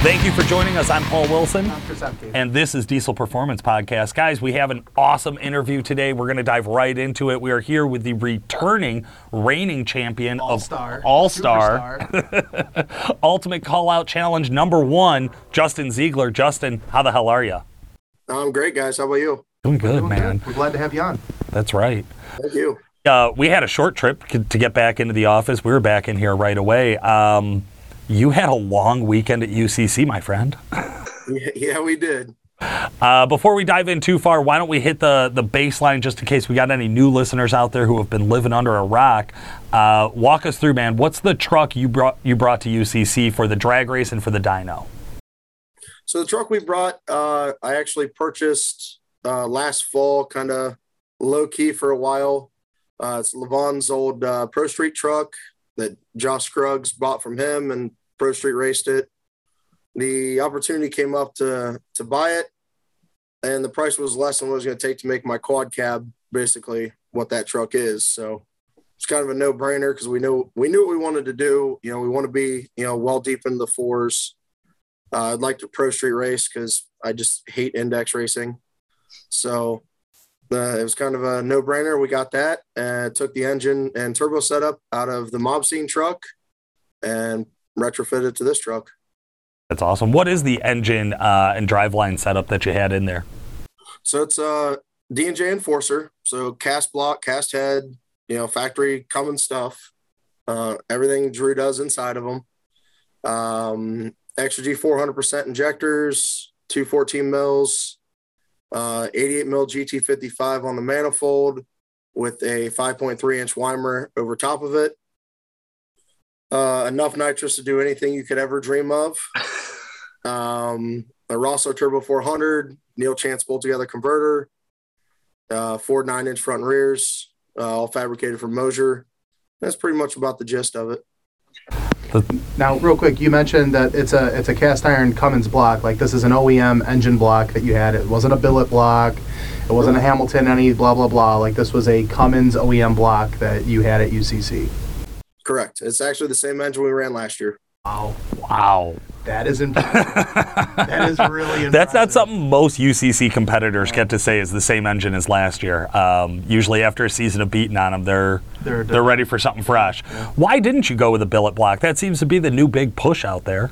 Thank you for joining us. I'm Paul Wilson. I'm Chris Epke. And this is Diesel Performance Podcast. Guys, we have an awesome interview today. We're going to dive right into it. We are here with the returning reigning champion All-star. of All Star Ultimate Call Out Challenge number one, Justin Ziegler. Justin, how the hell are you? I'm great, guys. How about you? Doing good, Doing man. good. We're glad to have you on. That's right. Thank you. Uh, we had a short trip to get back into the office. We were back in here right away. Um, you had a long weekend at UCC, my friend. Yeah, we did. Uh, before we dive in too far, why don't we hit the, the baseline just in case we got any new listeners out there who have been living under a rock? Uh, walk us through, man. What's the truck you brought you brought to UCC for the drag race and for the dyno? So the truck we brought, uh, I actually purchased uh, last fall, kind of low key for a while. Uh, it's Levon's old uh, Pro Street truck that Josh Scruggs bought from him, and Pro Street raced it. The opportunity came up to to buy it, and the price was less than what it was going to take to make my quad cab. Basically, what that truck is. So it's kind of a no brainer because we knew we knew what we wanted to do. You know, we want to be you know well deep in the fours. Uh, I'd like to pro street race because I just hate index racing. So uh, it was kind of a no brainer. We got that and took the engine and turbo setup out of the mob scene truck and retrofitted to this truck. That's awesome. What is the engine uh, and driveline setup that you had in there? So it's a D&J Enforcer. So cast block, cast head, you know, factory common stuff. Uh, everything Drew does inside of them. Um, Exergy 400% injectors, 214 mils, uh, 88 mil GT55 on the manifold with a 5.3 inch Weimer over top of it. Uh, enough nitrous to do anything you could ever dream of. Um, a Rossler Turbo 400, Neil Chance bolt together converter, uh, four nine inch front and rears, uh, all fabricated from Moser. That's pretty much about the gist of it. Now, real quick, you mentioned that it's a it's a cast iron Cummins block. Like this is an OEM engine block that you had. It wasn't a billet block. It wasn't a Hamilton any blah blah blah. Like this was a Cummins OEM block that you had at UCC. Correct. It's actually the same engine we ran last year. Wow, Wow. That is impressive. that is really impressive. That's not something most UCC competitors get to say is the same engine as last year. Um, usually, after a season of beating on them, they're They're- they're ready for something fresh. Why didn't you go with a billet block? That seems to be the new big push out there.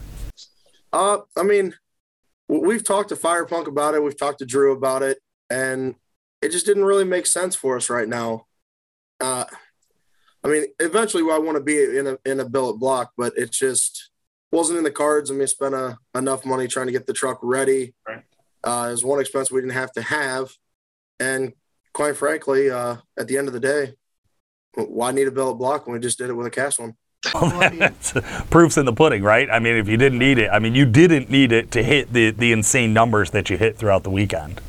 Uh, I mean, we've talked to Firepunk about it. We've talked to Drew about it, and it just didn't really make sense for us right now. Uh, I mean, eventually I want to be in a in a billet block, but it's just wasn't in the cards. and we spent a, enough money trying to get the truck ready. Right. Uh, it was one expense we didn't have to have, and quite frankly, uh, at the end of the day, why need a billet block when we just did it with a cast one? That's proofs in the pudding, right? I mean, if you didn't need it, I mean, you didn't need it to hit the, the insane numbers that you hit throughout the weekend.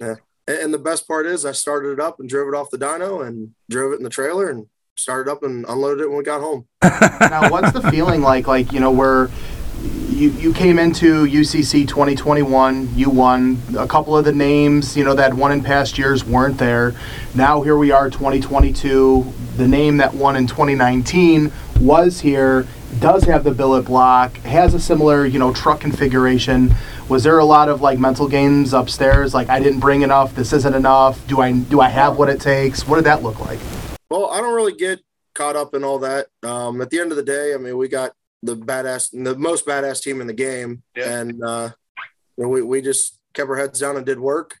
And, and the best part is, I started it up and drove it off the dyno and drove it in the trailer and started up and unloaded it when we got home. now, what's the feeling like? Like you know, where you you came into UCC 2021, you won. A couple of the names, you know, that won in past years weren't there. Now here we are, 2022. The name that won in 2019 was here. Does have the billet block, has a similar, you know, truck configuration. Was there a lot of like mental games upstairs? Like I didn't bring enough. This isn't enough. Do I do I have what it takes? What did that look like? Well, I don't really get caught up in all that. Um, at the end of the day, I mean, we got the badass, the most badass team in the game, Yeah. and uh, you know, we we just kept our heads down and did work.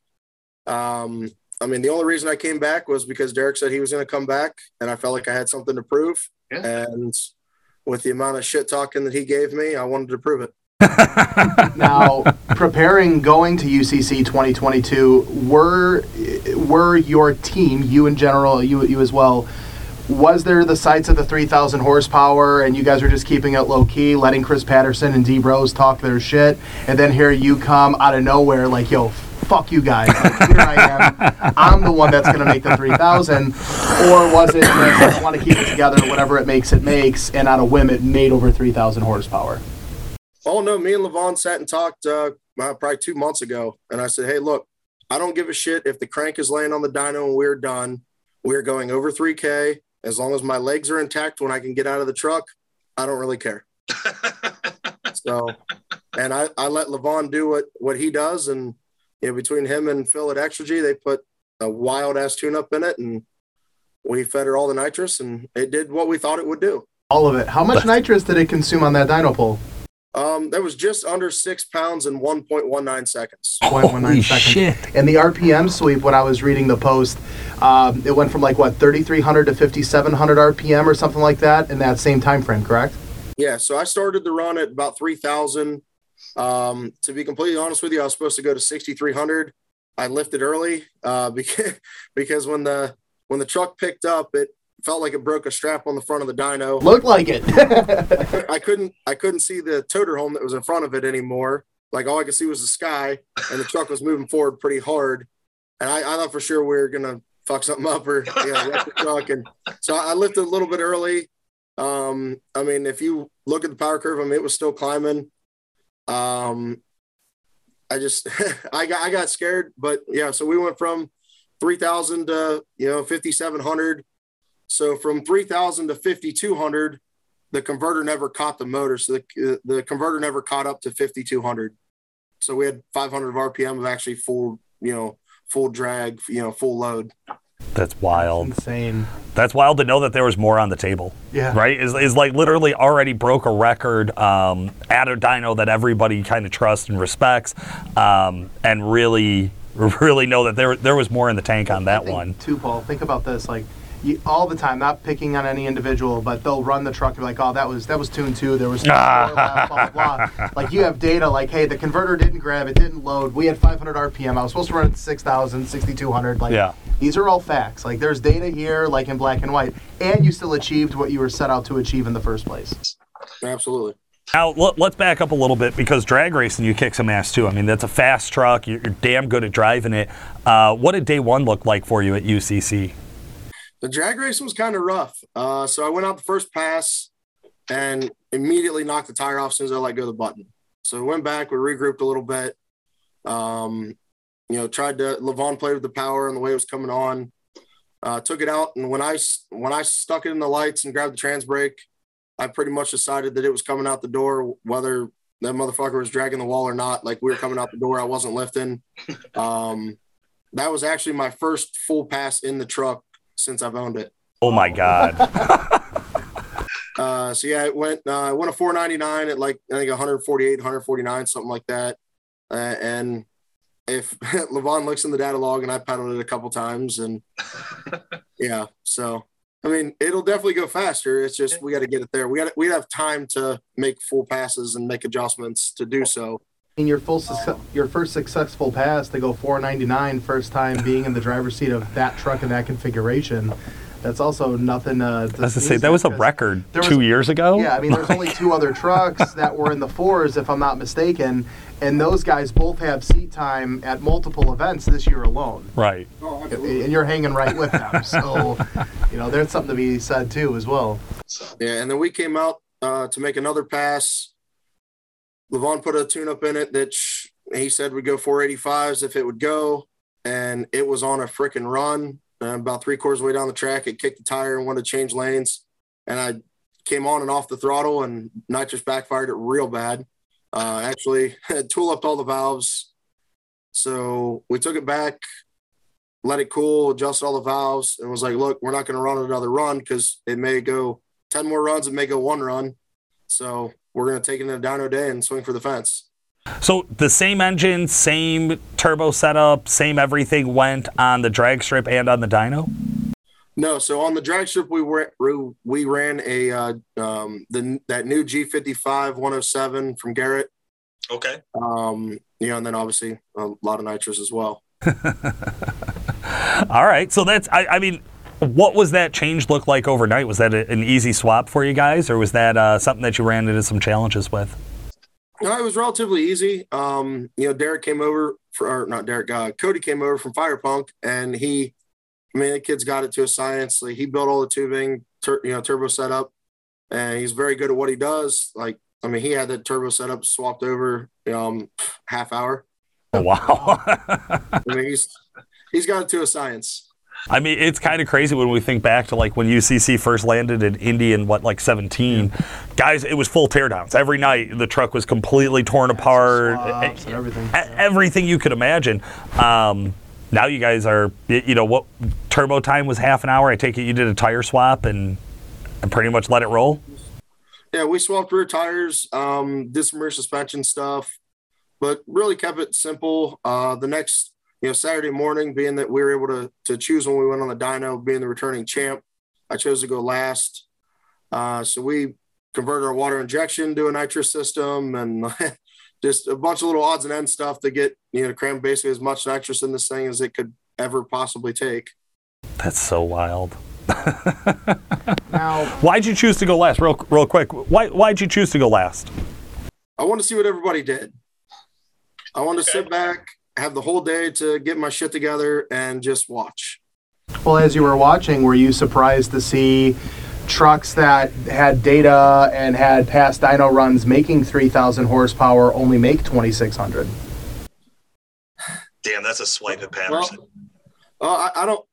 Um, I mean, the only reason I came back was because Derek said he was going to come back, and I felt like I had something to prove. Yeah. And with the amount of shit talking that he gave me, I wanted to prove it. now preparing going to UCC 2022 were were your team you in general you you as well was there the sights of the 3000 horsepower and you guys were just keeping it low key letting Chris Patterson and D Bros talk their shit and then here you come out of nowhere like yo fuck you guys. Like, here I am. I'm the one that's going to make the 3000 or was it that you want to keep it together whatever it makes it makes and on a whim it made over 3000 horsepower? Oh no, me and Levon sat and talked uh, uh, probably two months ago, and I said, "Hey, look, I don't give a shit if the crank is laying on the dyno and we're done. We're going over 3K as long as my legs are intact when I can get out of the truck. I don't really care." so and I, I let Levon do what what he does, and you know between him and Phil at Exergy, they put a wild ass tune up in it, and we fed her all the nitrous, and it did what we thought it would do. All of it. How much nitrous did it consume on that dyno pole? Um, that was just under six pounds in 1.19 seconds. 0.19 Holy seconds. shit. And the RPM sweep, when I was reading the post, um, it went from like what 3,300 to 5,700 RPM or something like that in that same time frame, correct? Yeah, so I started the run at about 3,000. Um, to be completely honest with you, I was supposed to go to 6,300. I lifted early uh, because because when the when the truck picked up, it felt like it broke a strap on the front of the dyno. Looked like it. I couldn't I couldn't see the toter home that was in front of it anymore. Like all I could see was the sky, and the truck was moving forward pretty hard. And I, I thought for sure we were gonna fuck something up or you know, wreck the truck. And so I lifted a little bit early. Um, I mean, if you look at the power curve, I mean, it was still climbing. Um, I just I got I got scared, but yeah. So we went from three thousand to you know fifty seven hundred. So from three thousand to fifty two hundred, the converter never caught the motor, so the the converter never caught up to fifty two hundred. So we had five hundred RPM of actually full you know full drag you know full load. That's wild. Insane. That's wild to know that there was more on the table. Yeah. Right? Is, is like literally already broke a record um, at a dyno that everybody kind of trusts and respects, um, and really, really know that there there was more in the tank on that think, one. Too, Paul. Think about this. Like you, all the time, not picking on any individual, but they'll run the truck and be like, "Oh, that was that was tune two. There was no blah, blah, blah, blah." Like you have data, like, "Hey, the converter didn't grab, it didn't load. We had 500 RPM. I was supposed to run it at 6,000, 6,200." Like, Yeah. these are all facts. Like, there's data here, like in black and white, and you still achieved what you were set out to achieve in the first place. Absolutely. Now let, us back up a little bit because drag racing you kick some ass too. I mean that's a fast truck. You're, you're damn good at driving it. Uh, what did day one look like for you at UCC? The drag race was kind of rough. Uh, so I went out the first pass and immediately knocked the tire off as soon as I let go of the button. So we went back, we regrouped a little bit. Um, you know, tried to Levon played with the power and the way it was coming on. Uh, took it out, and when I when I stuck it in the lights and grabbed the trans brake, I pretty much decided that it was coming out the door, whether that motherfucker was dragging the wall or not. Like we were coming out the door, I wasn't lifting. Um, that was actually my first full pass in the truck since I've owned it. Oh my god! Uh, so yeah, it went. Uh, I went a 499 at like I think 148, 149, something like that. Uh, and if Levon looks in the data log, and I pedaled it a couple times, and yeah, so I mean, it'll definitely go faster. It's just we got to get it there. We got we have time to make full passes and make adjustments to do so. In your full success, your first successful pass to go 499, first time being in the driver's seat of that truck in that configuration. That's also nothing. Uh, I was to say that was a record was- two years ago. Yeah, I mean, there's only two other trucks that were in the fours, if I'm not mistaken, and those guys both have seat time at multiple events this year alone, Right. and you're hanging right with them. So, you know, there's something to be said too, as well. Yeah, and then we came out uh, to make another pass. Levon put a tune up in it that sh- he said would go 485s if it would go, and it was on a freaking run. And about three quarters way down the track, it kicked the tire and wanted to change lanes, and I came on and off the throttle, and nitrous backfired it real bad. Uh, actually, tool upped all the valves, so we took it back, let it cool, adjusted all the valves, and was like, "Look, we're not going to run another run because it may go 10 more runs and may go one run. So we're going to take it in a dyno day and swing for the fence. So the same engine, same turbo setup, same everything went on the drag strip and on the dyno. No, so on the drag strip, we were we ran a uh, um, the that new G55 107 from Garrett. Okay. Um, you know, and then obviously a lot of nitrous as well. All right. So that's I, I mean, what was that change look like overnight? Was that a, an easy swap for you guys, or was that uh, something that you ran into some challenges with? No, it was relatively easy. Um, you know, Derek came over for, or not Derek, uh, Cody came over from Firepunk, and he, I mean, the kid's got it to a science. Like he built all the tubing, tur- you know, turbo setup, and he's very good at what he does. Like, I mean, he had that turbo setup swapped over, um, half hour. Oh, wow. I mean, he's he's got it to a science. I mean, it's kind of crazy when we think back to like when UCC first landed in Indy in what, like 17. Guys, it was full teardowns. Every night, the truck was completely torn apart. and everything. E- Everything you could imagine. Um, now you guys are, you know, what turbo time was half an hour. I take it you did a tire swap and, and pretty much let it roll. Yeah, we swapped rear tires, um, did some rear suspension stuff, but really kept it simple. Uh, the next, you know, Saturday morning, being that we were able to to choose when we went on the dyno, being the returning champ, I chose to go last. Uh, so we converted our water injection to a nitrous system and just a bunch of little odds and ends stuff to get you know cram basically as much nitrous in this thing as it could ever possibly take. That's so wild. Now, Why'd you choose to go last? Real, real quick. Why, why'd you choose to go last? I want to see what everybody did. I want to sit back, have the whole day to get my shit together and just watch. well, as you were watching, were you surprised to see trucks that had data and had past dyno runs making 3,000 horsepower only make 2,600? Damn, that's a swipe at Well, Patterson. uh, I, I don't.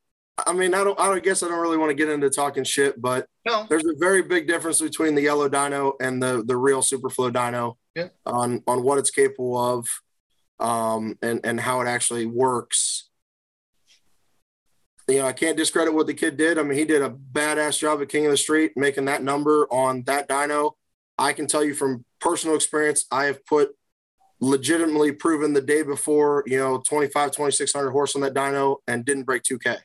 I mean, I don't. I don't guess I don't really want to get into talking shit, but no. there's a very big difference between the yellow dyno and the the real Superflow dyno Yeah. on on what it's capable of, um, and and how it actually works. You know, I can't discredit what the kid did. I mean, he did a badass job at King of the Street making that number on that dyno. I can tell you from personal experience, I have put legitimately proven the day before, you know, 25, 2600 horse on that dyno and didn't break 2K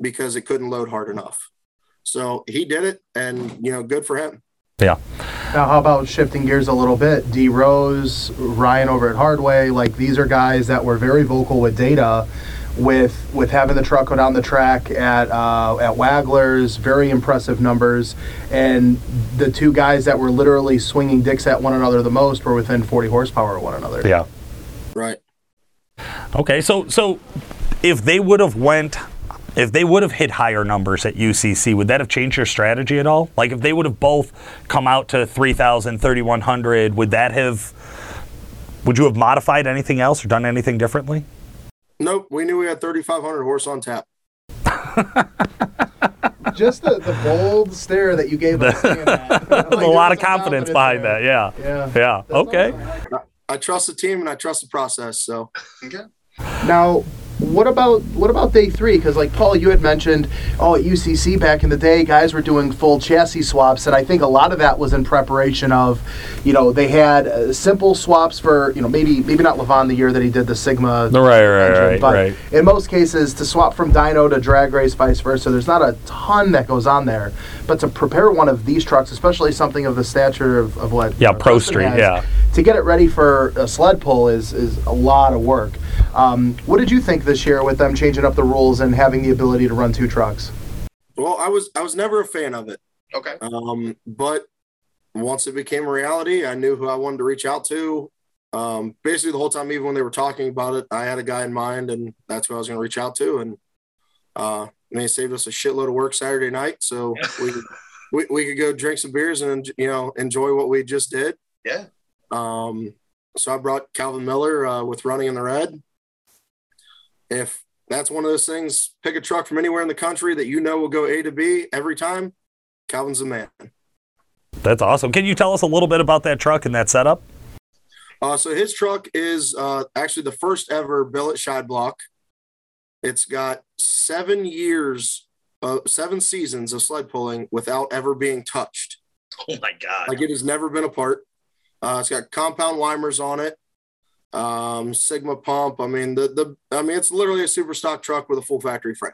because it couldn't load hard enough. So he did it, and you know, good for him. Yeah. Now, how about shifting gears a little bit? D Rose, Ryan over at Hardway, like these are guys that were very vocal with data, with with having the truck go down the track at uh, at Wagler's, very impressive numbers, and the two guys that were literally swinging dicks at one another the most were within 40 horsepower of one another. Yeah. Right. Okay, so so if they would have went if they would have hit higher numbers at UCC, would that have changed your strategy at all? Like if they would have both come out to 3,000, 3,100, would that have would you have modified anything else or done anything differently? Nope. We knew we had 3,500 horse on tap. Just the, the bold stare that you gave us. saying. Like, a lot of some confidence behind there. that. Yeah. Yeah. Yeah. That's Okay. awesome. I trust the team and I trust the process. So Okay. Now, what about what about day three? Because like Paul, you had mentioned, oh, at UCC back in the day, guys were doing full chassis swaps, and I think a lot of that was in preparation of, you know, they had uh, simple swaps for, you know, maybe maybe not Levon the year that he did the Sigma. Right, right, engine, right, but right. in most cases, to swap from dyno to drag race, vice versa, there's not a ton that goes on there. But to prepare one of these trucks, especially something of the stature of, of what Yeah, uh, Pro Street, has, yeah. to get it ready for a sled pull is is a lot of work. Um, what did you think this year with them changing up the rules and having the ability to run two trucks? well, I was I was never a fan of it. Okay. Um, but once it became a reality, I knew who I wanted to reach out to. Um, basically, the whole time, even when they were talking about it, I had a guy in mind, and that's who I was going to reach out to. And uh, they saved us a shitload of work Saturday night, so we, we we could go drink some beers and you know enjoy what we just did. Yeah. Um, so I brought Calvin Miller uh, with Running in the Red. If that's one of those things, pick a truck from anywhere in the country that you know will go A to B every time. Calvin's the man. That's awesome. Can you tell us a little bit about that truck and that setup? Uh, so his truck is uh, actually the first ever billet Scheid block. It's got seven years, uh, seven seasons of sled pulling without ever being touched. Oh my God. Like it has never been apart. Uh, it's got compound limers on it, um, Sigma pump. I mean, the the I mean, it's literally a super stock truck with a full factory frame.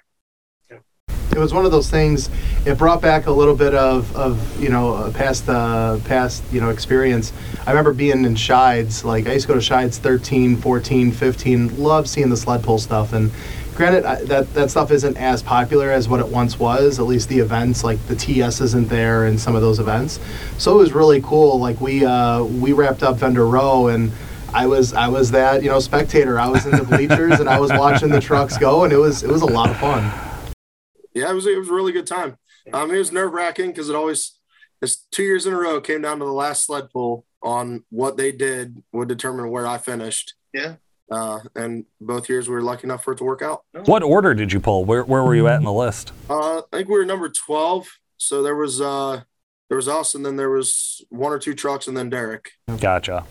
It was one of those things. It brought back a little bit of, of you know past uh, past you know experience. I remember being in Scheid's. Like I used to go to Scheid's 13, 14, 15. Love seeing the sled pull stuff. And granted, I, that that stuff isn't as popular as what it once was. At least the events, like the TS, isn't there in some of those events. So it was really cool. Like we uh, we wrapped up vendor row and. I was I was that you know spectator. I was in the bleachers and I was watching the trucks go, and it was it was a lot of fun. Yeah, it was it was a really good time. Um, it was nerve wracking because it always it's two years in a row came down to the last sled pull on what they did would determine where I finished. Yeah. Uh, and both years we were lucky enough for it to work out. What order did you pull? Where where were you at in the list? Uh, I think we were number 12. So there was uh, there was us, and then there was one or two trucks, and then Derek. Gotcha.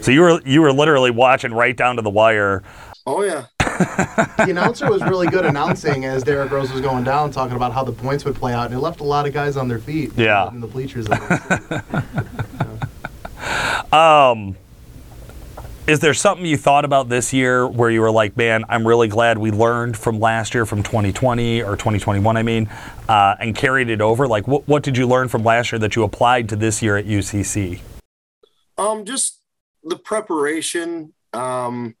So you were you were literally watching right down to the wire. Oh yeah, the announcer was really good announcing as Derek Rose was going down, talking about how the points would play out, and it left a lot of guys on their feet. Yeah. in the bleachers. Um, is there something you thought about this year where you were like, man, I'm really glad we learned from last year, from 2020 or 2021, I mean, uh, and carried it over? Like, what, what did you learn from last year that you applied to this year at UCC? um, just the preparation. Um,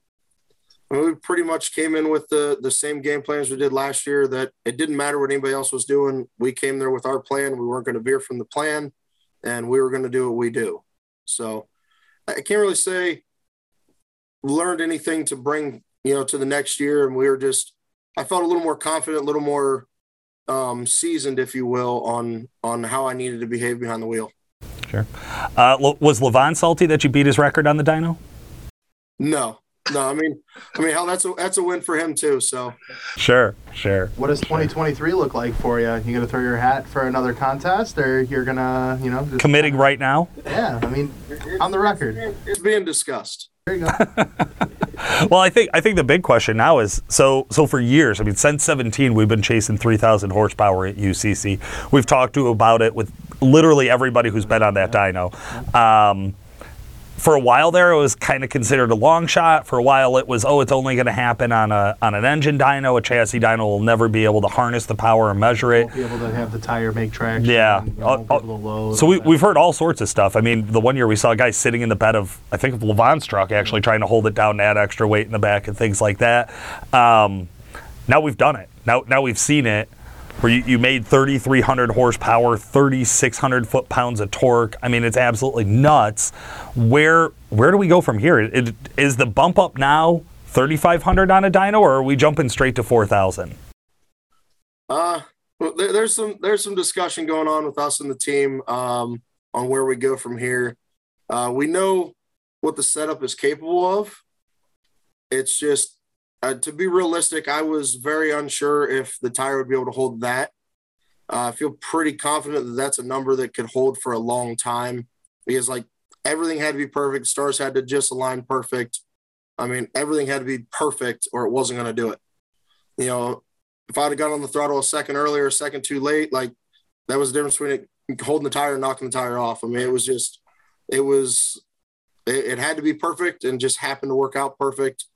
we pretty much came in with the the same game plan as we did last year. That it didn't matter what anybody else was doing. We came there with our plan. We weren't going to veer from the plan, and we were going to do what we do. So I can't really say learned anything to bring you know to the next year, and we were just I felt a little more confident, a little more um, seasoned, if you will, on on how I needed to behave behind the wheel. Sure. Uh, was Levon salty that you beat his record on the dyno? No, no. I mean, I mean, hell, that's a that's a win for him too. So Sure, sure. what does 2023 look like for you? You gonna throw your hat for another contest, or you're gonna, you know, just, Committing right now? Yeah, I mean, on the record. it's being discussed. There you go. Well, I think I think the big question now is so so for years. I mean, since 17, we've been chasing 3,000 horsepower at UCC. We've talked to about it with literally everybody who's been on that dyno. Um, for a while there, it was kind of considered a long shot. For a while, it was oh, it's only going to happen on a on an engine dyno. A chassis dyno will never be able to harness the power and measure it. Won't be able to have the tire make traction. Yeah. and, you know, Uh, load, So we, we've heard all sorts of stuff. I mean, the one year we saw a guy sitting in the bed of, I think, of Levon's truck, actually trying to hold it down to add extra weight in the back and things like that. Um, now we've done it. Now, now we've seen it. Where you, you made 3,300 horsepower, 3,600 foot pounds of torque. I mean, it's absolutely nuts. Where where do we go from here? It, is the bump up now 3,500 on a dyno, or are we jumping straight to 4,000? Uh, there, there's some there's some discussion going on with us and the team um, on where we go from here. Uh, we know what the setup is capable of. It's just uh, to be realistic. I was very unsure if the tire would be able to hold that. Uh, I feel pretty confident that that's a number that could hold for a long time because like everything had to be perfect. Stars had to just align perfect. I mean, everything had to be perfect or it wasn't going to do it. You know, if I'd have got on the throttle a second earlier, a second too late, like that was the difference between it, holding the tire and knocking the tire off. I mean, it was just, it was, it, it had to be perfect and just happened to work out perfect.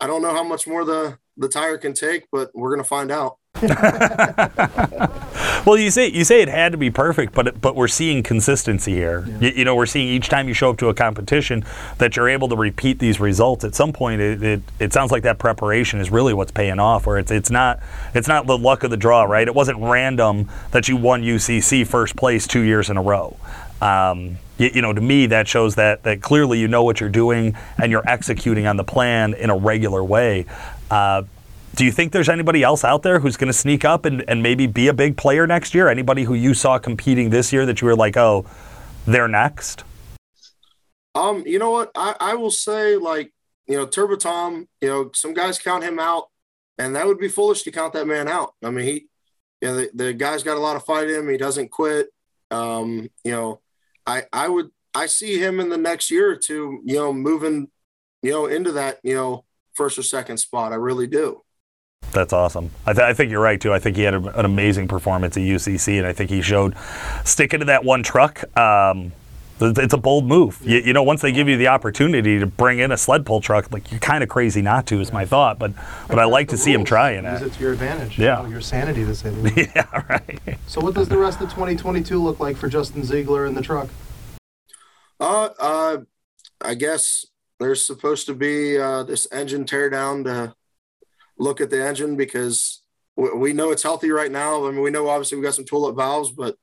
I don't know how much more the the tire can take, but we're gonna find out. Well, you say you say it had to be perfect, but it, but we're seeing consistency here. You, you know, we're seeing each time you show up to a competition that you're able to repeat these results. At some point, it, it, it sounds like that preparation is really what's paying off. Where it's it's not it's not the luck of the draw, right? It wasn't random that you won UCC first place two years in a row. Um, you, you know, to me, that shows that that clearly you know what you're doing and you're executing on the plan in a regular way. Uh, do you think there's anybody else out there who's going to sneak up and, and maybe be a big player next year? Anybody who you saw competing this year that you were like, oh, they're next? Um, you know what? I, I will say, like, you know, Turbo Tom, you know, some guys count him out, and that would be foolish to count that man out. I mean, he, you know, the, the guy's got a lot of fight in him. He doesn't quit. Um, you know, I, I would, I see him in the next year or two, you know, moving, you know, into that, you know, first or second spot. I really do. That's awesome. I, th- I think you're right, too. I think he had a, an amazing performance at UCC, and I think he showed sticking to that one truck. Um, it's a bold move. You, you know, once they give you the opportunity to bring in a sled pull truck, like you're kind of crazy not to, is my thought. But but I like to see him trying Use it. it to your advantage. Yeah. you know, your sanity to say the least. Yeah, right. So what does the rest of 2022 look like for Justin Ziegler in the truck? Uh, uh, I guess there's supposed to be uh, this engine teardown to look at the engine because we, we know it's healthy right now. I mean, we know obviously we got some tulip valves, but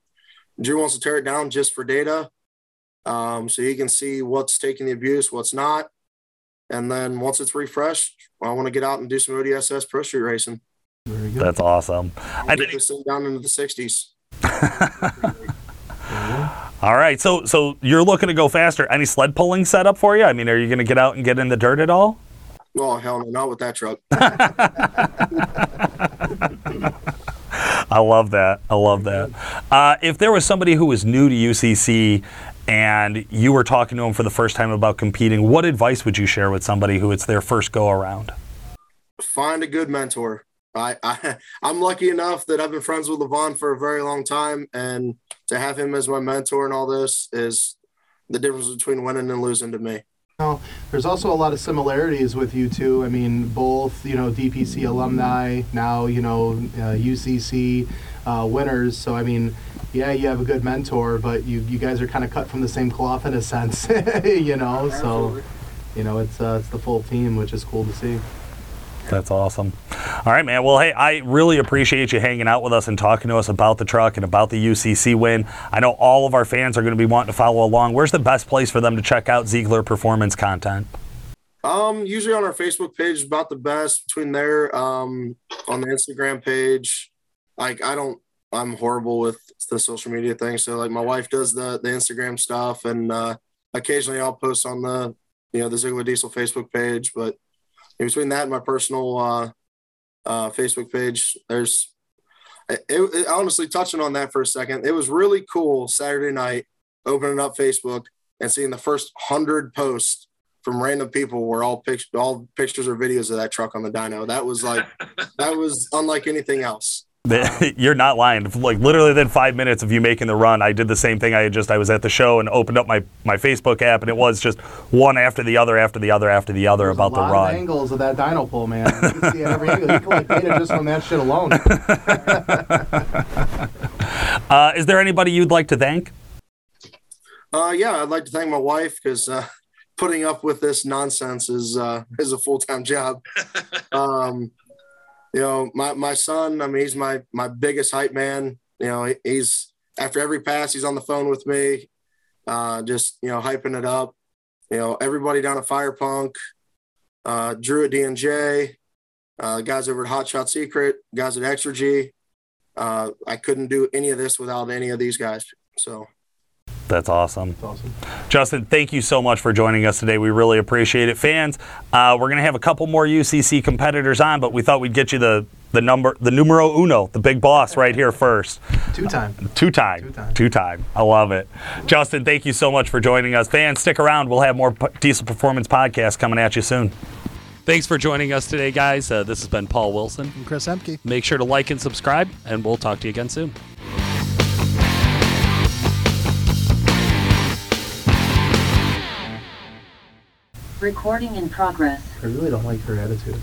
Drew wants to tear it down just for data, um, so he can see what's taking the abuse, what's not, and then once it's refreshed, I want to get out and do some ODSS Pro Street racing. Very good. That's awesome. Get this thing down into the 60s. All right, so so you're looking to go faster. Any sled pulling set up for you? I mean, are you going to get out and get in the dirt at all? Oh hell no, not with that truck. I love that. I love that. Uh, if there was somebody who was new to UCC and you were talking to them for the first time about competing, what advice would you share with somebody who it's their first go around? Find a good mentor. I, I I'm lucky enough that I've been friends with Levon for a very long time, and to have him as my mentor and all this is the difference between winning and losing to me. Now, there's also a lot of similarities with you two. I mean, both you know DPC alumni, now you know uh, UCC uh, winners. So I mean, yeah, you have a good mentor, but you you guys are kind of cut from the same cloth in a sense, you know. So you know, it's uh, it's the full team, which is cool to see. That's awesome. All right, man. Well, hey, I really appreciate you hanging out with us and talking to us about the truck and about the UCC win. I know all of our fans are going to be wanting to follow along. Where's the best place for them to check out Ziegler performance content? Um, usually on our Facebook page, about the best between there. Um, on the Instagram page, like I don't, I'm horrible with the social media thing. So like my wife does the the Instagram stuff, and uh, occasionally I'll post on the you know the Ziegler Diesel Facebook page. But in between that and my personal uh, uh, Facebook page, there's it, it, honestly touching on that for a second. It was really cool Saturday night opening up Facebook and seeing the first hundred posts from random people were all pictures, all pictures or videos of that truck on the dyno. That was like, that was unlike anything else. You're not lying. Like literally, within five minutes of you making the run, I did the same thing. I had just I was at the show and opened up my, my Facebook app, and it was just one after the other, after the other, after the other There's about a the run. Of angles of that dyno pull, man. You can see every angle. You collect data just from that shit alone. Uh, is there anybody you'd like to thank? Uh, yeah, I'd like to thank my wife because uh, putting up with this nonsense is uh, is a full time job. um, you know, my, my son, I mean, he's my my biggest hype man. You know, he, he's after every pass, he's on the phone with me, uh, just you know, hyping it up. You know, everybody down at Fire Punk, uh, Drew at DNJ, uh, guys over at Hot Shot Secret, guys at Exergy. Uh, I couldn't do any of this without any of these guys. So. That's awesome. That's awesome. Justin, thank you so much for joining us today. We really appreciate it. Fans, uh, we're going to have a couple more UCC competitors on, but we thought we'd get you the, the number, the numero uno, the big boss right here first. Two time. Two time. Two time. Two time. I love it. Justin, thank you so much for joining us. Fans, stick around. We'll have more P- Diesel Performance podcasts coming at you soon. Thanks for joining us today, guys. Uh, this has been Paul Wilson. I'm Chris Emke. Make sure to like and subscribe, and we'll talk to you again soon. Recording in progress. I really don't like her attitude.